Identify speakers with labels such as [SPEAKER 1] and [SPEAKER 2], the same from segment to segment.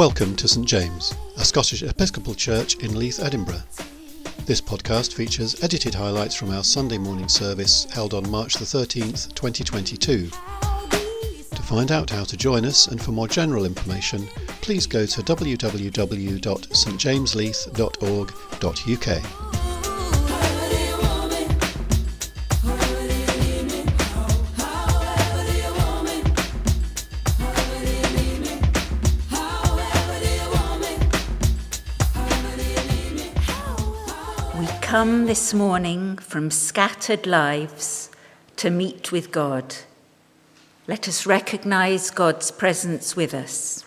[SPEAKER 1] Welcome to St James, a Scottish Episcopal church in Leith, Edinburgh. This podcast features edited highlights from our Sunday morning service held on March the 13th, 2022. To find out how to join us and for more general information, please go to www.stjamesleith.org.uk.
[SPEAKER 2] come this morning from scattered lives to meet with God. Let us recognize God's presence with us.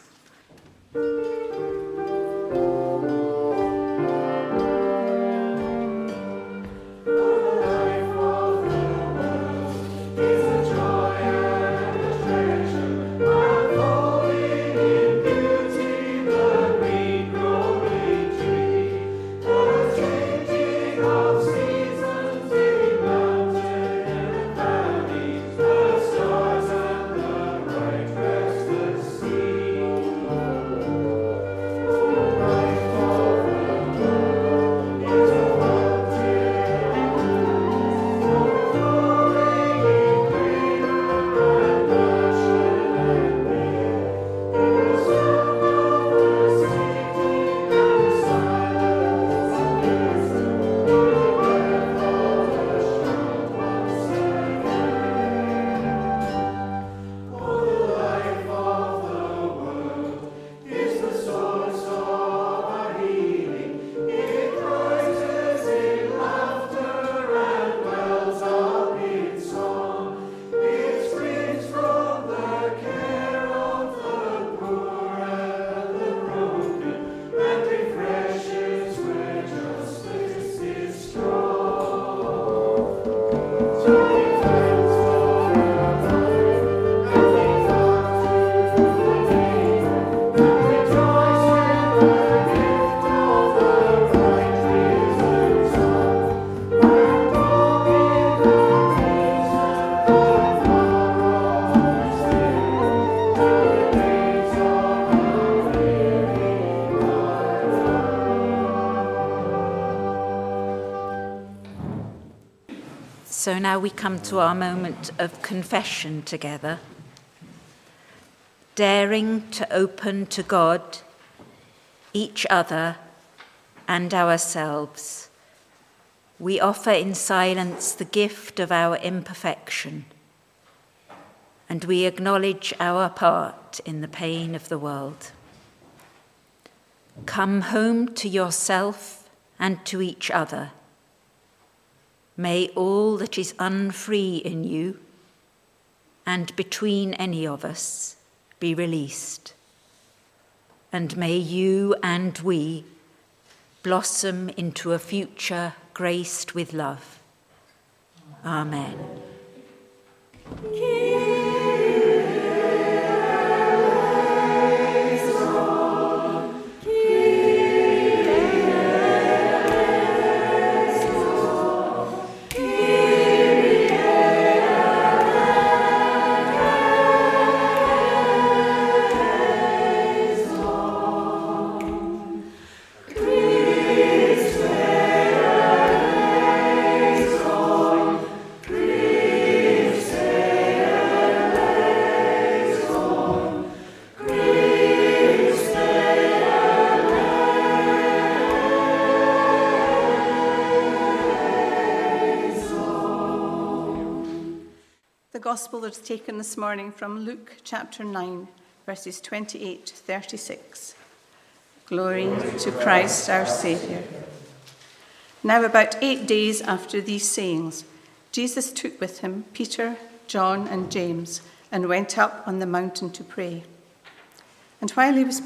[SPEAKER 2] Now we come to our moment of confession together. Daring to open to God, each other, and ourselves, we offer in silence the gift of our imperfection, and we acknowledge our part in the pain of the world. Come home to yourself and to each other May all that is unfree in you and between any of us be released. And may you and we blossom into a future graced with love. Amen.
[SPEAKER 3] Gospel that is taken this morning from Luke chapter 9, verses 28 to 36. Glory to Christ our Saviour. Now, about eight days after these sayings, Jesus took with him Peter, John, and James and went up on the mountain to pray. And while he was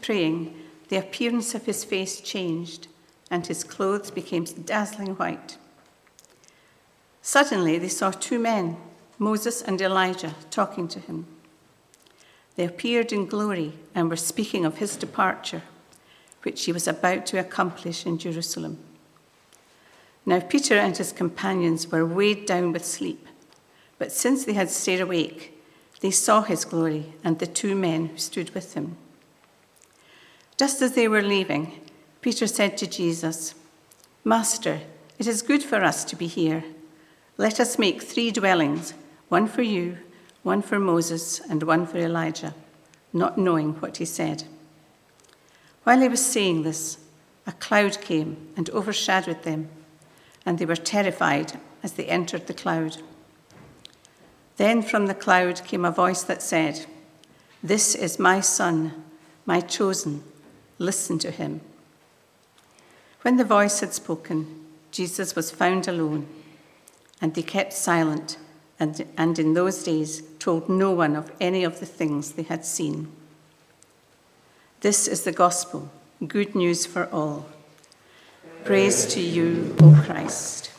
[SPEAKER 3] praying, the appearance of his face changed, and his clothes became dazzling white. Suddenly, they saw two men Moses and Elijah talking to him. They appeared in glory and were speaking of his departure, which he was about to accomplish in Jerusalem. Now, Peter and his companions were weighed down with sleep, but since they had stayed awake, they saw his glory and the two men who stood with him. Just as they were leaving, Peter said to Jesus, Master, it is good for us to be here. Let us make three dwellings one for you, one for Moses, and one for Elijah, not knowing what he said. While he was saying this, a cloud came and overshadowed them, and they were terrified as they entered the cloud. Then from the cloud came a voice that said, This is my son, my chosen. Listen to him. When the voice had spoken, Jesus was found alone, and they kept silent, and, and in those days told no one of any of the things they had seen. This is the gospel, good news for all. Praise to you, O Christ.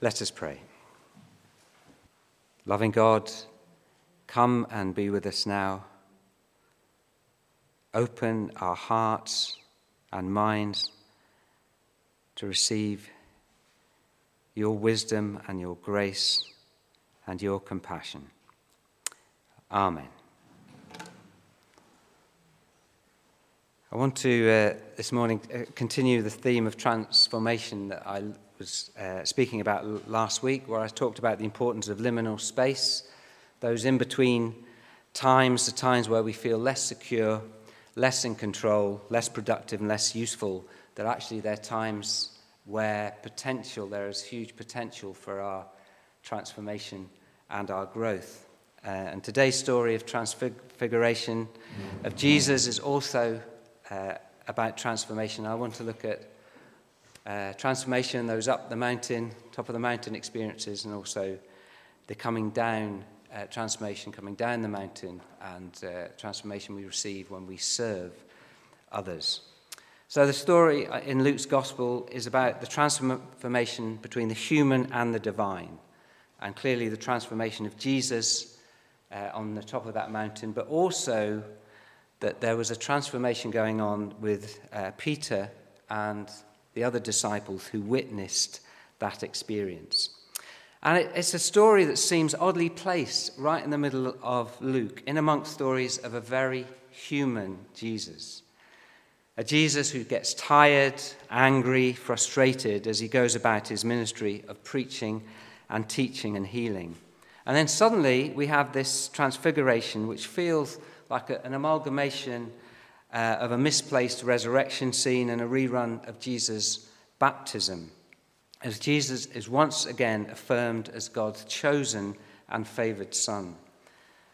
[SPEAKER 4] Let us pray. Loving God, come and be with us now. Open our hearts and minds to receive your wisdom and your grace and your compassion. Amen. I want to uh, this morning uh, continue the theme of transformation that I was uh, speaking about last week, where I talked about the importance of liminal space, those in between times, the times where we feel less secure, less in control, less productive, and less useful, that actually they're times where potential, there is huge potential for our transformation and our growth. Uh, and today's story of transfiguration of Jesus is also uh, about transformation. I want to look at uh, transformation, those up the mountain, top of the mountain experiences, and also the coming down, uh, transformation coming down the mountain, and uh, transformation we receive when we serve others. So, the story in Luke's Gospel is about the transformation between the human and the divine, and clearly the transformation of Jesus uh, on the top of that mountain, but also that there was a transformation going on with uh, Peter and the other disciples who witnessed that experience. And it, it's a story that seems oddly placed right in the middle of Luke, in amongst stories of a very human Jesus. A Jesus who gets tired, angry, frustrated as he goes about his ministry of preaching and teaching and healing. And then suddenly we have this transfiguration, which feels like a, an amalgamation uh, of a misplaced resurrection scene and a rerun of Jesus' baptism, as Jesus is once again affirmed as God's chosen and favored Son.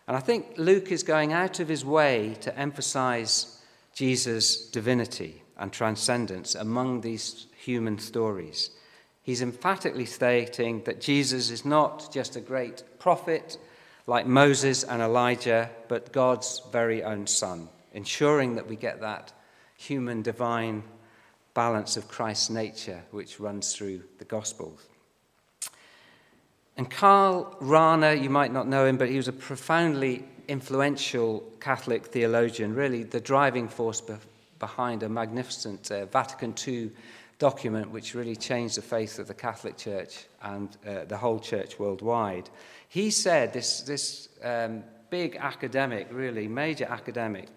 [SPEAKER 4] And I think Luke is going out of his way to emphasize Jesus' divinity and transcendence among these human stories. He's emphatically stating that Jesus is not just a great prophet like Moses and Elijah, but God's very own Son, ensuring that we get that human divine balance of Christ's nature which runs through the Gospels. And Karl Rahner, you might not know him, but he was a profoundly influential Catholic theologian, really the driving force be- behind a magnificent uh, Vatican II document which really changed the face of the Catholic Church and uh, the whole church worldwide. He said, this, this um, big academic, really major academic,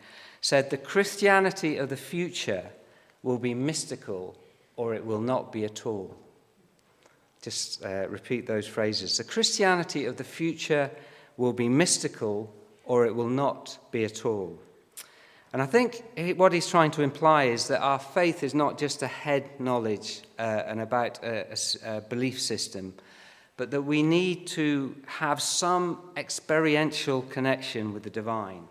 [SPEAKER 4] said the Christianity of the future will be mystical or it will not be at all. Just uh, repeat those phrases. The Christianity of the future will be mystical or it will not be at all. And I think what he's trying to imply is that our faith is not just a head knowledge uh, and about a, a, a belief system, but that we need to have some experiential connection with the divine.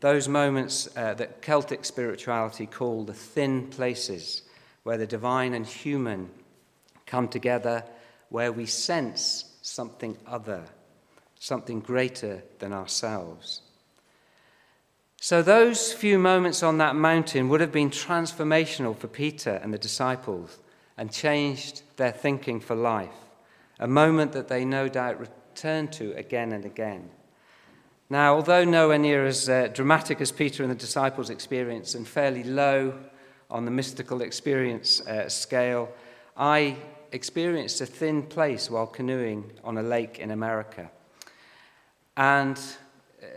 [SPEAKER 4] Those moments uh, that Celtic spirituality call the thin places, where the divine and human come together, where we sense something other something greater than ourselves. So, those few moments on that mountain would have been transformational for Peter and the disciples and changed their thinking for life, a moment that they no doubt returned to again and again. Now, although nowhere near as uh, dramatic as Peter and the disciples' experience and fairly low on the mystical experience uh, scale, I experienced a thin place while canoeing on a lake in America. And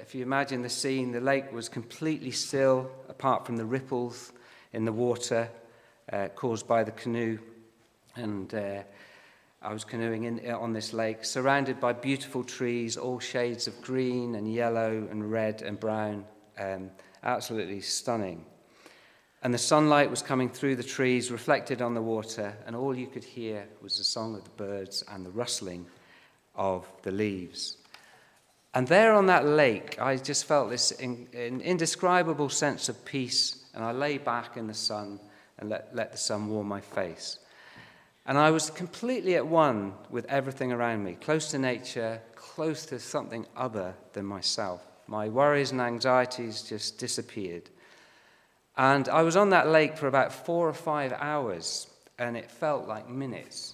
[SPEAKER 4] if you imagine the scene, the lake was completely still, apart from the ripples in the water uh, caused by the canoe. And uh, I was canoeing in, on this lake, surrounded by beautiful trees, all shades of green and yellow and red and brown. Um, absolutely stunning. And the sunlight was coming through the trees, reflected on the water, and all you could hear was the song of the birds and the rustling of the leaves. And there on that lake, I just felt this in, in indescribable sense of peace, and I lay back in the sun and let, let the sun warm my face. And I was completely at one with everything around me, close to nature, close to something other than myself. My worries and anxieties just disappeared. And I was on that lake for about four or five hours, and it felt like minutes.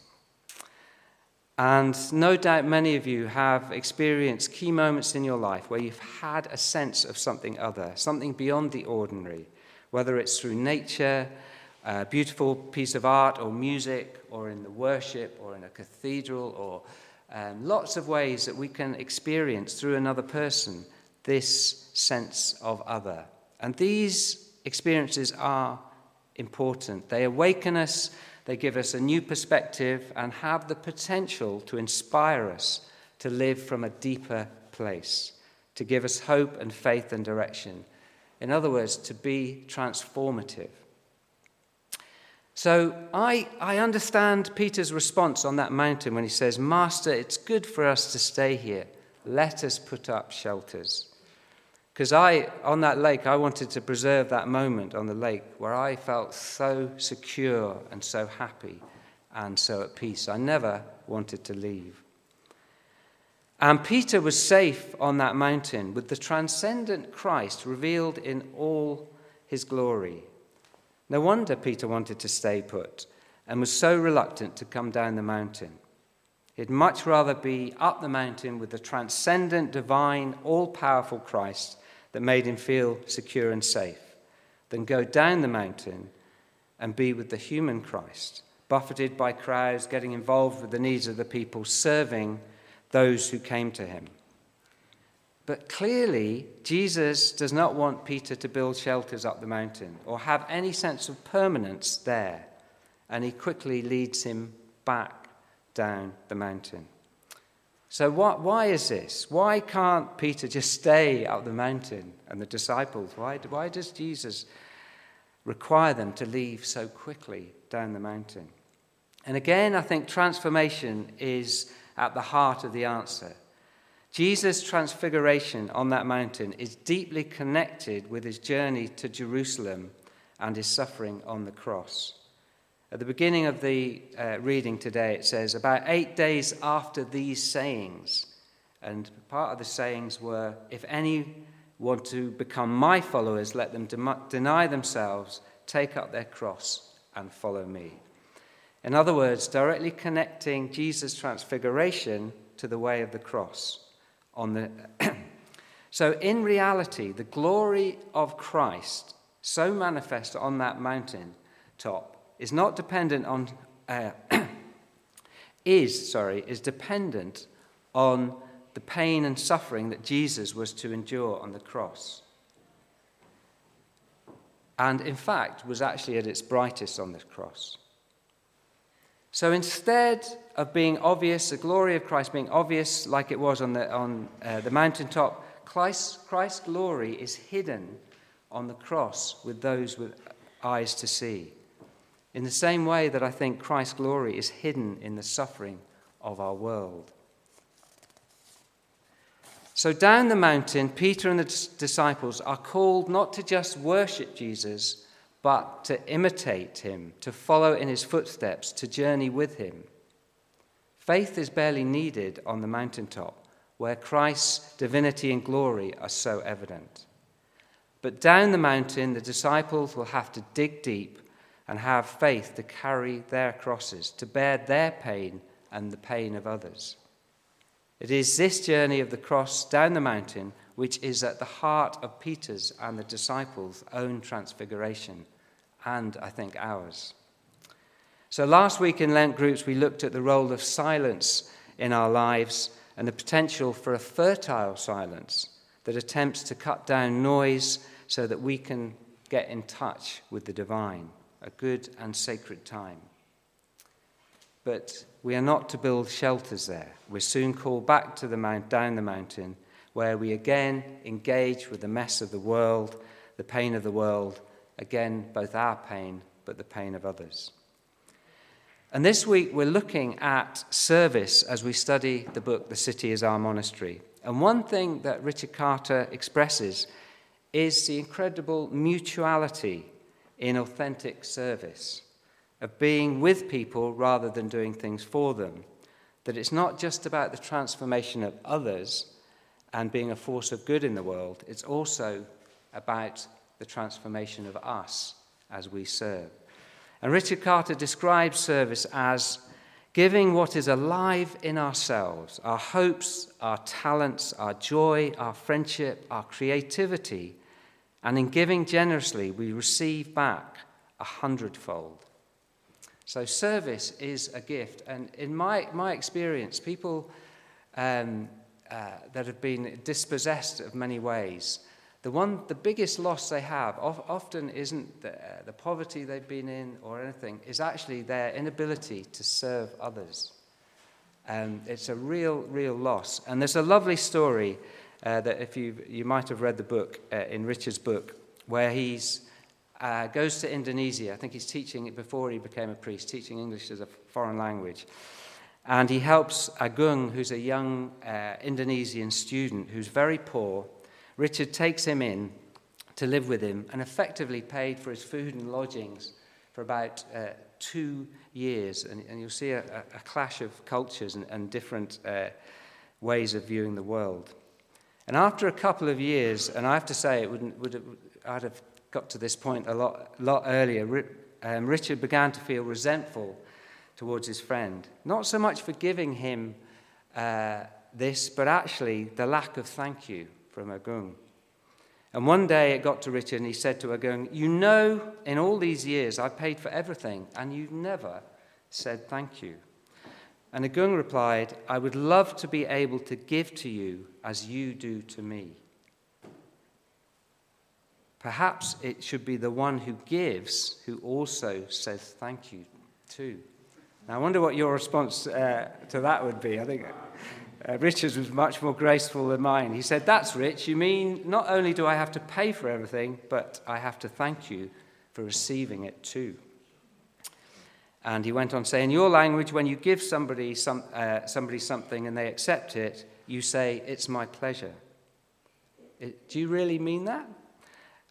[SPEAKER 4] And no doubt many of you have experienced key moments in your life where you've had a sense of something other, something beyond the ordinary, whether it's through nature, a beautiful piece of art or music, or in the worship, or in a cathedral, or um, lots of ways that we can experience through another person this sense of other. And these experiences are important. They awaken us, they give us a new perspective, and have the potential to inspire us to live from a deeper place, to give us hope and faith and direction. In other words, to be transformative. So I, I understand Peter's response on that mountain when he says, Master, it's good for us to stay here. Let us put up shelters. Because I, on that lake, I wanted to preserve that moment on the lake where I felt so secure and so happy and so at peace. I never wanted to leave. And Peter was safe on that mountain with the transcendent Christ revealed in all his glory. No wonder Peter wanted to stay put and was so reluctant to come down the mountain. He'd much rather be up the mountain with the transcendent, divine, all powerful Christ that made him feel secure and safe than go down the mountain and be with the human Christ, buffeted by crowds, getting involved with the needs of the people, serving those who came to him. But clearly, Jesus does not want Peter to build shelters up the mountain or have any sense of permanence there, and he quickly leads him back down the mountain. So, what, why is this? Why can't Peter just stay up the mountain and the disciples? Why, why does Jesus require them to leave so quickly down the mountain? And again, I think transformation is at the heart of the answer. Jesus' transfiguration on that mountain is deeply connected with his journey to Jerusalem and his suffering on the cross. At the beginning of the uh, reading today, it says, About eight days after these sayings, and part of the sayings were, If any want to become my followers, let them de- deny themselves, take up their cross, and follow me. In other words, directly connecting Jesus' transfiguration to the way of the cross. On the so, in reality, the glory of Christ, so manifest on that mountain top, is not dependent on, uh, is, sorry, is dependent on the pain and suffering that Jesus was to endure on the cross. And in fact, was actually at its brightest on the cross. So instead of being obvious, the glory of Christ being obvious like it was on the, on, uh, the mountaintop, Christ, Christ's glory is hidden on the cross with those with eyes to see in the same way that I think Christ's glory is hidden in the suffering of our world. So, down the mountain, Peter and the disciples are called not to just worship Jesus, but to imitate him, to follow in his footsteps, to journey with him. Faith is barely needed on the mountaintop, where Christ's divinity and glory are so evident. But down the mountain, the disciples will have to dig deep and have faith to carry their crosses, to bear their pain and the pain of others. It is this journey of the cross down the mountain which is at the heart of Peter's and the disciples' own transfiguration, and I think ours. So, last week in Lent groups, we looked at the role of silence in our lives and the potential for a fertile silence that attempts to cut down noise so that we can get in touch with the divine, a good and sacred time. But we are not to build shelters there. We're soon called back to the mount, down the mountain, where we again engage with the mess of the world, the pain of the world, again, both our pain, but the pain of others. And this week we're looking at service as we study the book The City is Our Monastery. And one thing that Richard Carter expresses is the incredible mutuality in authentic service, of being with people rather than doing things for them. That it's not just about the transformation of others and being a force of good in the world, it's also about the transformation of us as we serve. And Richard Carter describes service as giving what is alive in ourselves our hopes, our talents, our joy, our friendship, our creativity. And in giving generously, we receive back a hundredfold. So, service is a gift. And in my, my experience, people um, uh, that have been dispossessed of many ways, the one, the biggest loss they have often isn't the, uh, the poverty they've been in or anything, is actually their inability to serve others. Um, it's a real, real loss. And there's a lovely story uh, that if you, you might have read the book, uh, in Richard's book, where he uh, goes to Indonesia. I think he's teaching it before he became a priest, teaching English as a foreign language. And he helps Agung, who's a young uh, Indonesian student who's very poor Richard takes him in to live with him and effectively paid for his food and lodgings for about uh, two years. And, and you'll see a, a, clash of cultures and, and different uh, ways of viewing the world. And after a couple of years, and I have to say, it wouldn't, would have, I'd have got to this point a lot, lot earlier, um, Richard began to feel resentful towards his friend. Not so much for giving him uh, this, but actually the lack of thank you from Agung. And one day it got to Richard and he said to Agung, You know, in all these years I've paid for everything and you've never said thank you. And Agung replied, I would love to be able to give to you as you do to me. Perhaps it should be the one who gives who also says thank you too. Now, I wonder what your response uh, to that would be. I think uh, Richard's was much more graceful than mine. He said, That's rich. You mean not only do I have to pay for everything, but I have to thank you for receiving it too. And he went on saying, In your language, when you give somebody, some, uh, somebody something and they accept it, you say, It's my pleasure. It, do you really mean that?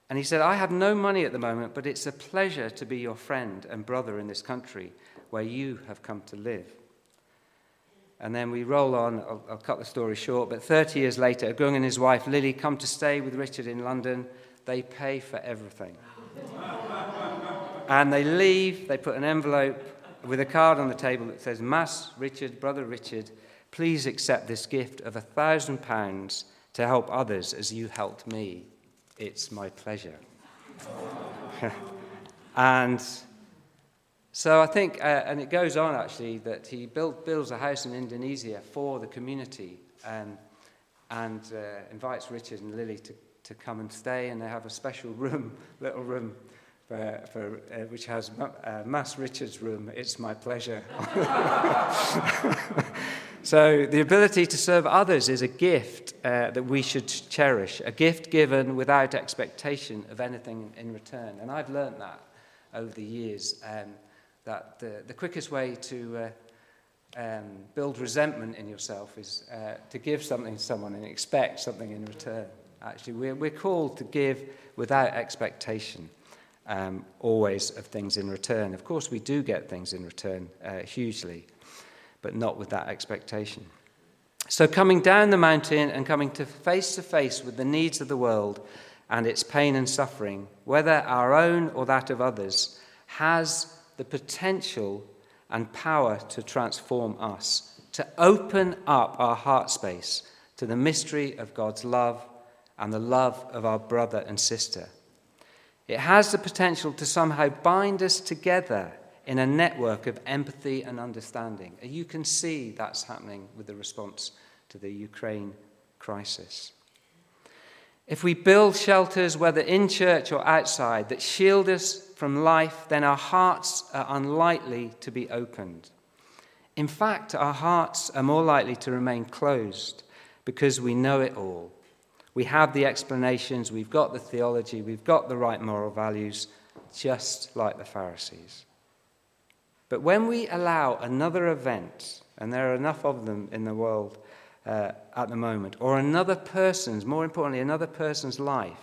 [SPEAKER 4] And he said, I have no money at the moment, but it's a pleasure to be your friend and brother in this country where you have come to live. And then we roll on, I'll, I'll, cut the story short, but 30 years later, Agung and his wife Lily come to stay with Richard in London. They pay for everything. And they leave, they put an envelope with a card on the table that says, Mas Richard, Brother Richard, please accept this gift of a thousand pounds to help others as you helped me. It's my pleasure. and so I think, uh, and it goes on actually, that he built, builds a house in Indonesia for the community um, and uh, invites Richard and Lily to, to come and stay, and they have a special room, little room, for, for, uh, which has uh, Mas Richard's room. It's my pleasure. so the ability to serve others is a gift uh, that we should cherish, a gift given without expectation of anything in return. And I've learned that over the years. Um, that the, the quickest way to uh, um, build resentment in yourself is uh, to give something to someone and expect something in return. Actually, we're, we're called to give without expectation, um, always of things in return. Of course, we do get things in return uh, hugely, but not with that expectation. So, coming down the mountain and coming to face to face with the needs of the world and its pain and suffering, whether our own or that of others, has the potential and power to transform us, to open up our heart space to the mystery of God's love and the love of our brother and sister. It has the potential to somehow bind us together in a network of empathy and understanding. You can see that's happening with the response to the Ukraine crisis. If we build shelters, whether in church or outside, that shield us from life, then our hearts are unlikely to be opened. In fact, our hearts are more likely to remain closed because we know it all. We have the explanations, we've got the theology, we've got the right moral values, just like the Pharisees. But when we allow another event, and there are enough of them in the world uh, at the moment, or another person's, more importantly, another person's life,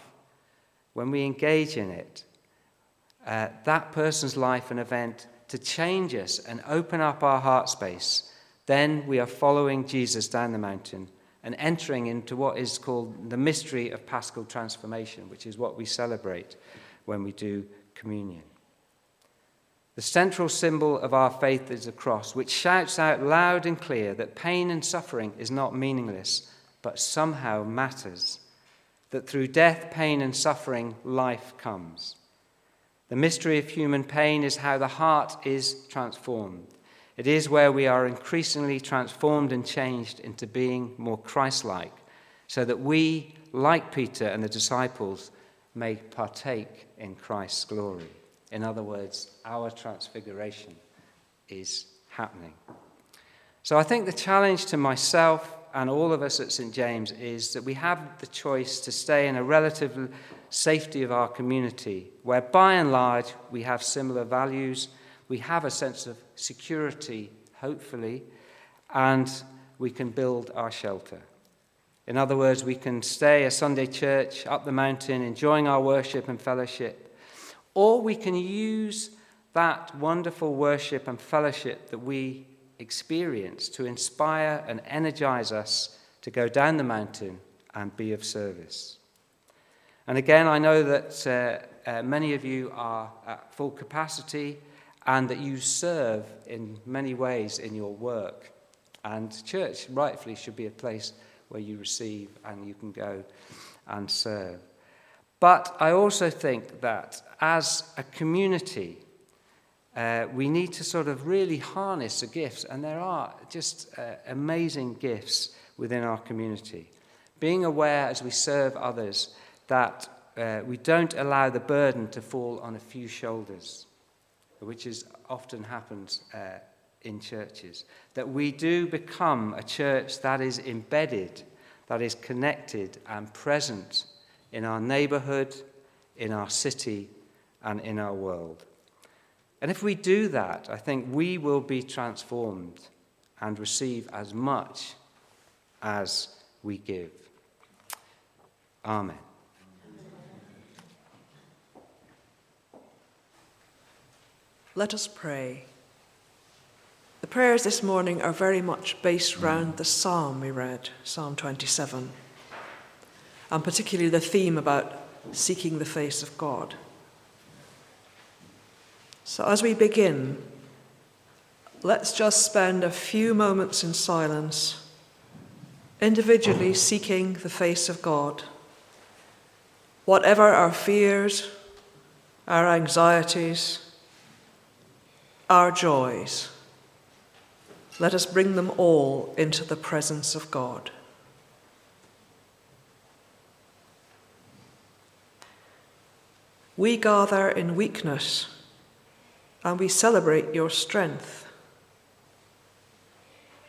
[SPEAKER 4] when we engage in it, uh, that person's life and event to change us and open up our heart space, then we are following Jesus down the mountain and entering into what is called the mystery of paschal transformation, which is what we celebrate when we do communion. The central symbol of our faith is a cross, which shouts out loud and clear that pain and suffering is not meaningless, but somehow matters. That through death, pain, and suffering, life comes. The mystery of human pain is how the heart is transformed. It is where we are increasingly transformed and changed into being more Christ like, so that we, like Peter and the disciples, may partake in Christ's glory. In other words, our transfiguration is happening. So I think the challenge to myself and all of us at St. James is that we have the choice to stay in a relative safety of our community, where by and large we have similar values, we have a sense of security, hopefully, and we can build our shelter. In other words, we can stay a Sunday church up the mountain, enjoying our worship and fellowship or we can use that wonderful worship and fellowship that we experience to inspire and energize us to go down the mountain and be of service. And again, I know that uh, uh, many of you are at full capacity and that you serve in many ways in your work. And church, rightfully, should be a place where you receive and you can go and serve. But I also think that as a community, uh, we need to sort of really harness the gifts, and there are just uh, amazing gifts within our community. Being aware as we serve others that uh, we don't allow the burden to fall on a few shoulders, which is often happens uh, in churches. That we do become a church that is embedded, that is connected and present in our neighborhood, in our city, and in our world. And if we do that, I think we will be transformed and receive as much as we give. Amen.
[SPEAKER 5] Let us pray. The prayers this morning are very much based round the psalm we read, Psalm 27 and particularly the theme about seeking the face of God. So, as we begin, let's just spend a few moments in silence, individually seeking the face of God. Whatever our fears, our anxieties, our joys, let us bring them all into the presence of God. We gather in weakness and we celebrate your strength.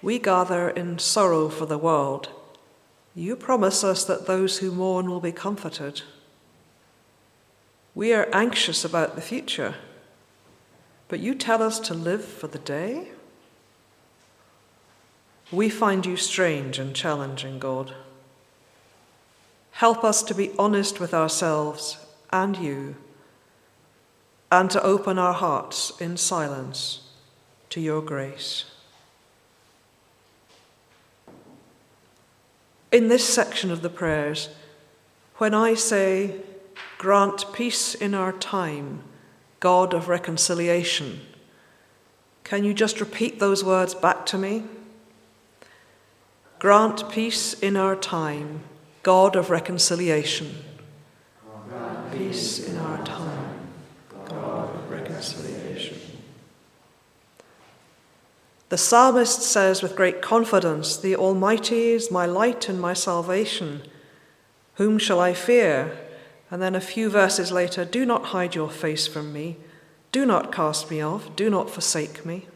[SPEAKER 5] We gather in sorrow for the world. You promise us that those who mourn will be comforted. We are anxious about the future, but you tell us to live for the day? We find you strange and challenging, God. Help us to be honest with ourselves and you, and to open our hearts in silence to your grace. In this section of the prayers, when I say, Grant peace in our time, God of reconciliation, can you just repeat those words back to me? Grant peace in our time, God of reconciliation peace in our time, God of reconciliation. The psalmist says with great confidence, The Almighty is my light and my salvation. Whom shall I fear? And then a few verses later, do not hide your face from me. Do not cast me off. Do not forsake me.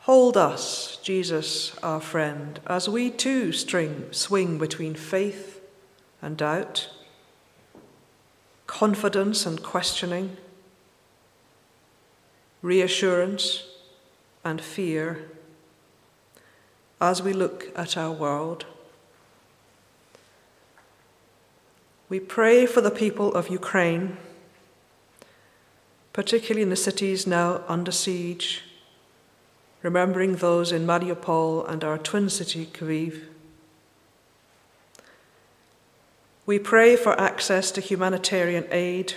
[SPEAKER 5] Hold us, Jesus, our friend, as we too string, swing between faith and doubt, confidence and questioning, reassurance and fear, as we look at our world. We pray for the people of Ukraine, particularly in the cities now under siege remembering those in Mariupol and our twin city, Kyiv. We pray for access to humanitarian aid,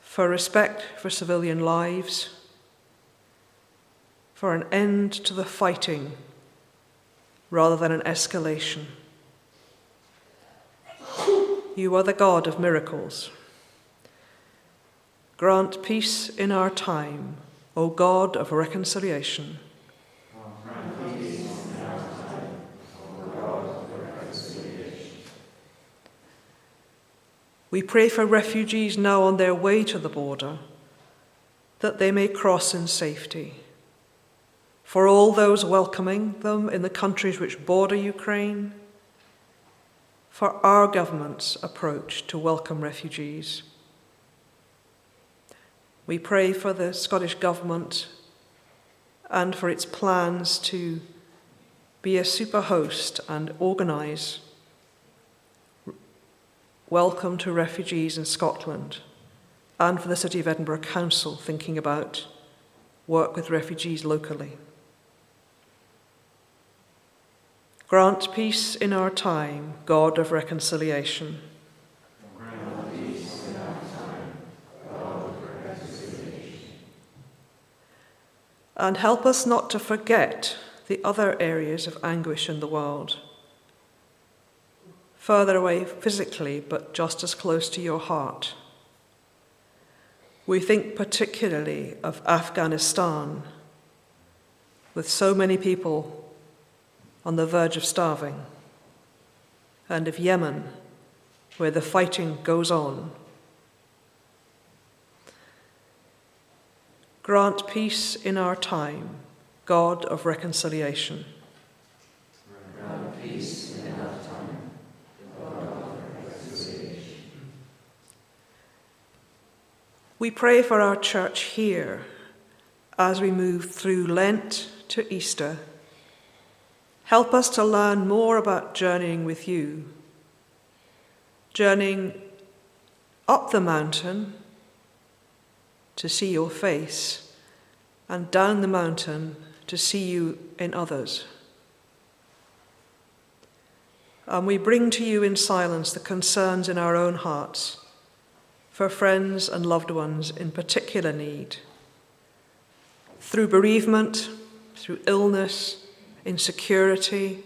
[SPEAKER 5] for respect for civilian lives, for an end to the fighting rather than an escalation. You are the God of miracles. Grant peace in our time O God of reconciliation. We pray for refugees now on their way to the border, that they may cross in safety. For all those welcoming them in the countries which border Ukraine, for our government's approach to welcome refugees. We pray for the Scottish Government and for its plans to be a super host and organise welcome to refugees in Scotland, and for the City of Edinburgh Council thinking about work with refugees locally. Grant peace in our time, God of reconciliation. and help us not to forget the other areas of anguish in the world. Further away physically, but just as close to your heart. We think particularly of Afghanistan, with so many people on the verge of starving, and of Yemen, where the fighting goes on Grant peace in our time, God of reconciliation.
[SPEAKER 6] Grant peace in our time, God of reconciliation.
[SPEAKER 5] We pray for our church here as we move through Lent to Easter. Help us to learn more about journeying with you, journeying up the mountain to see your face, and down the mountain to see you in others. And we bring to you in silence the concerns in our own hearts for friends and loved ones in particular need. Through bereavement, through illness, insecurity,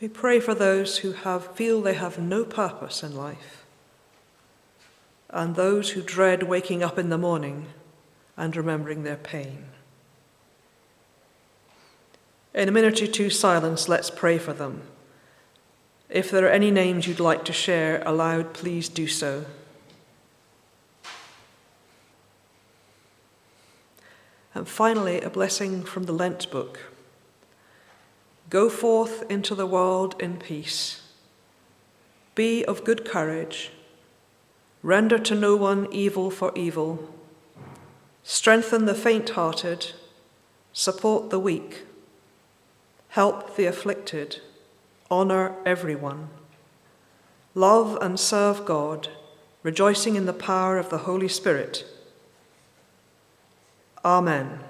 [SPEAKER 5] we pray for those who have, feel they have no purpose in life and those who dread waking up in the morning and remembering their pain. In a minute or two silence, let's pray for them. If there are any names you'd like to share aloud, please do so. And finally, a blessing from the Lent book. Go forth into the world in peace. Be of good courage Render to no one evil for evil. Strengthen the faint hearted. Support the weak. Help the afflicted. Honor everyone. Love and serve God, rejoicing in the power of the Holy Spirit. Amen.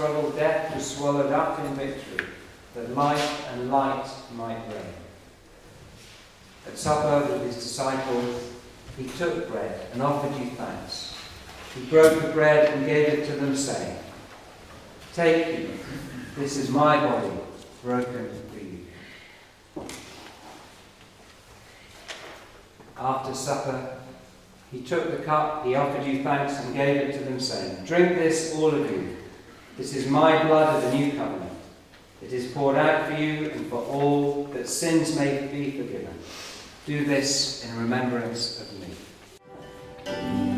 [SPEAKER 4] That struggle, death was swallowed up in victory, that life and light might reign. At supper with his disciples, he took bread and offered you thanks. He broke the bread and gave it to them, saying, Take, eat, this is my body, broken for you. After supper, he took the cup, he offered you thanks, and gave it to them, saying, Drink this, all of you. This is my blood of the new covenant. It is poured out for you and for all, that sins may be forgiven. Do this in remembrance of me.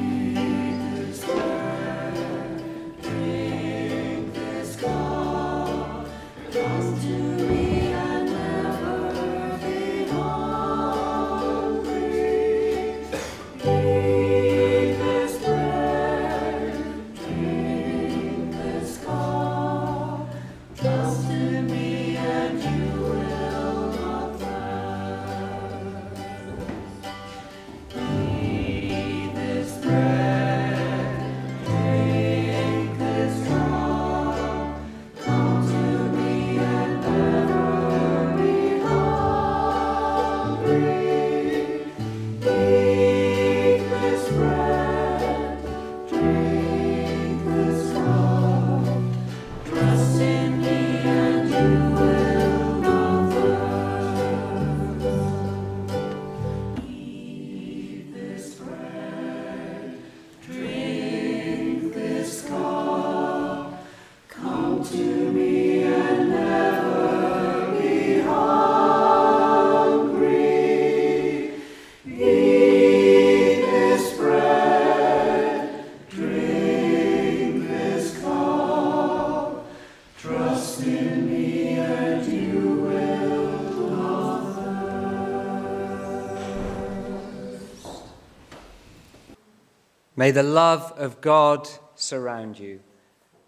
[SPEAKER 4] May the love of God surround you,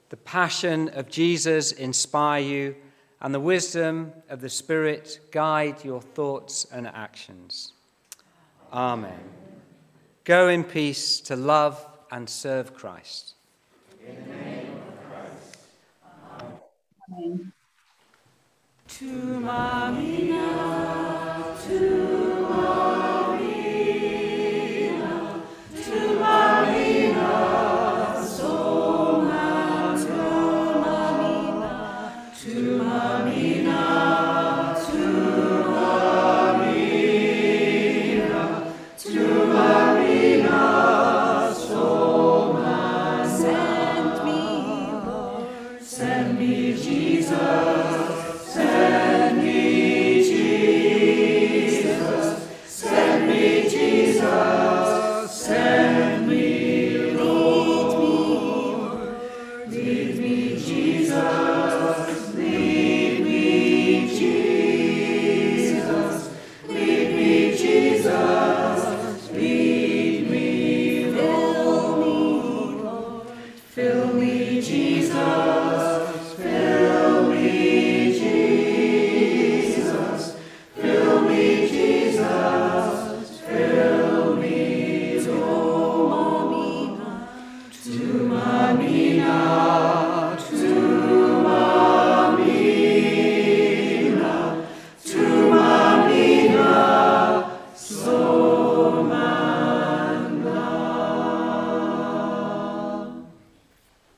[SPEAKER 4] the passion of Jesus inspire you, and the wisdom of the Spirit guide your thoughts and actions. Amen. Go in peace to love and serve Christ. In the name of Christ.
[SPEAKER 7] Amen. To Marina, to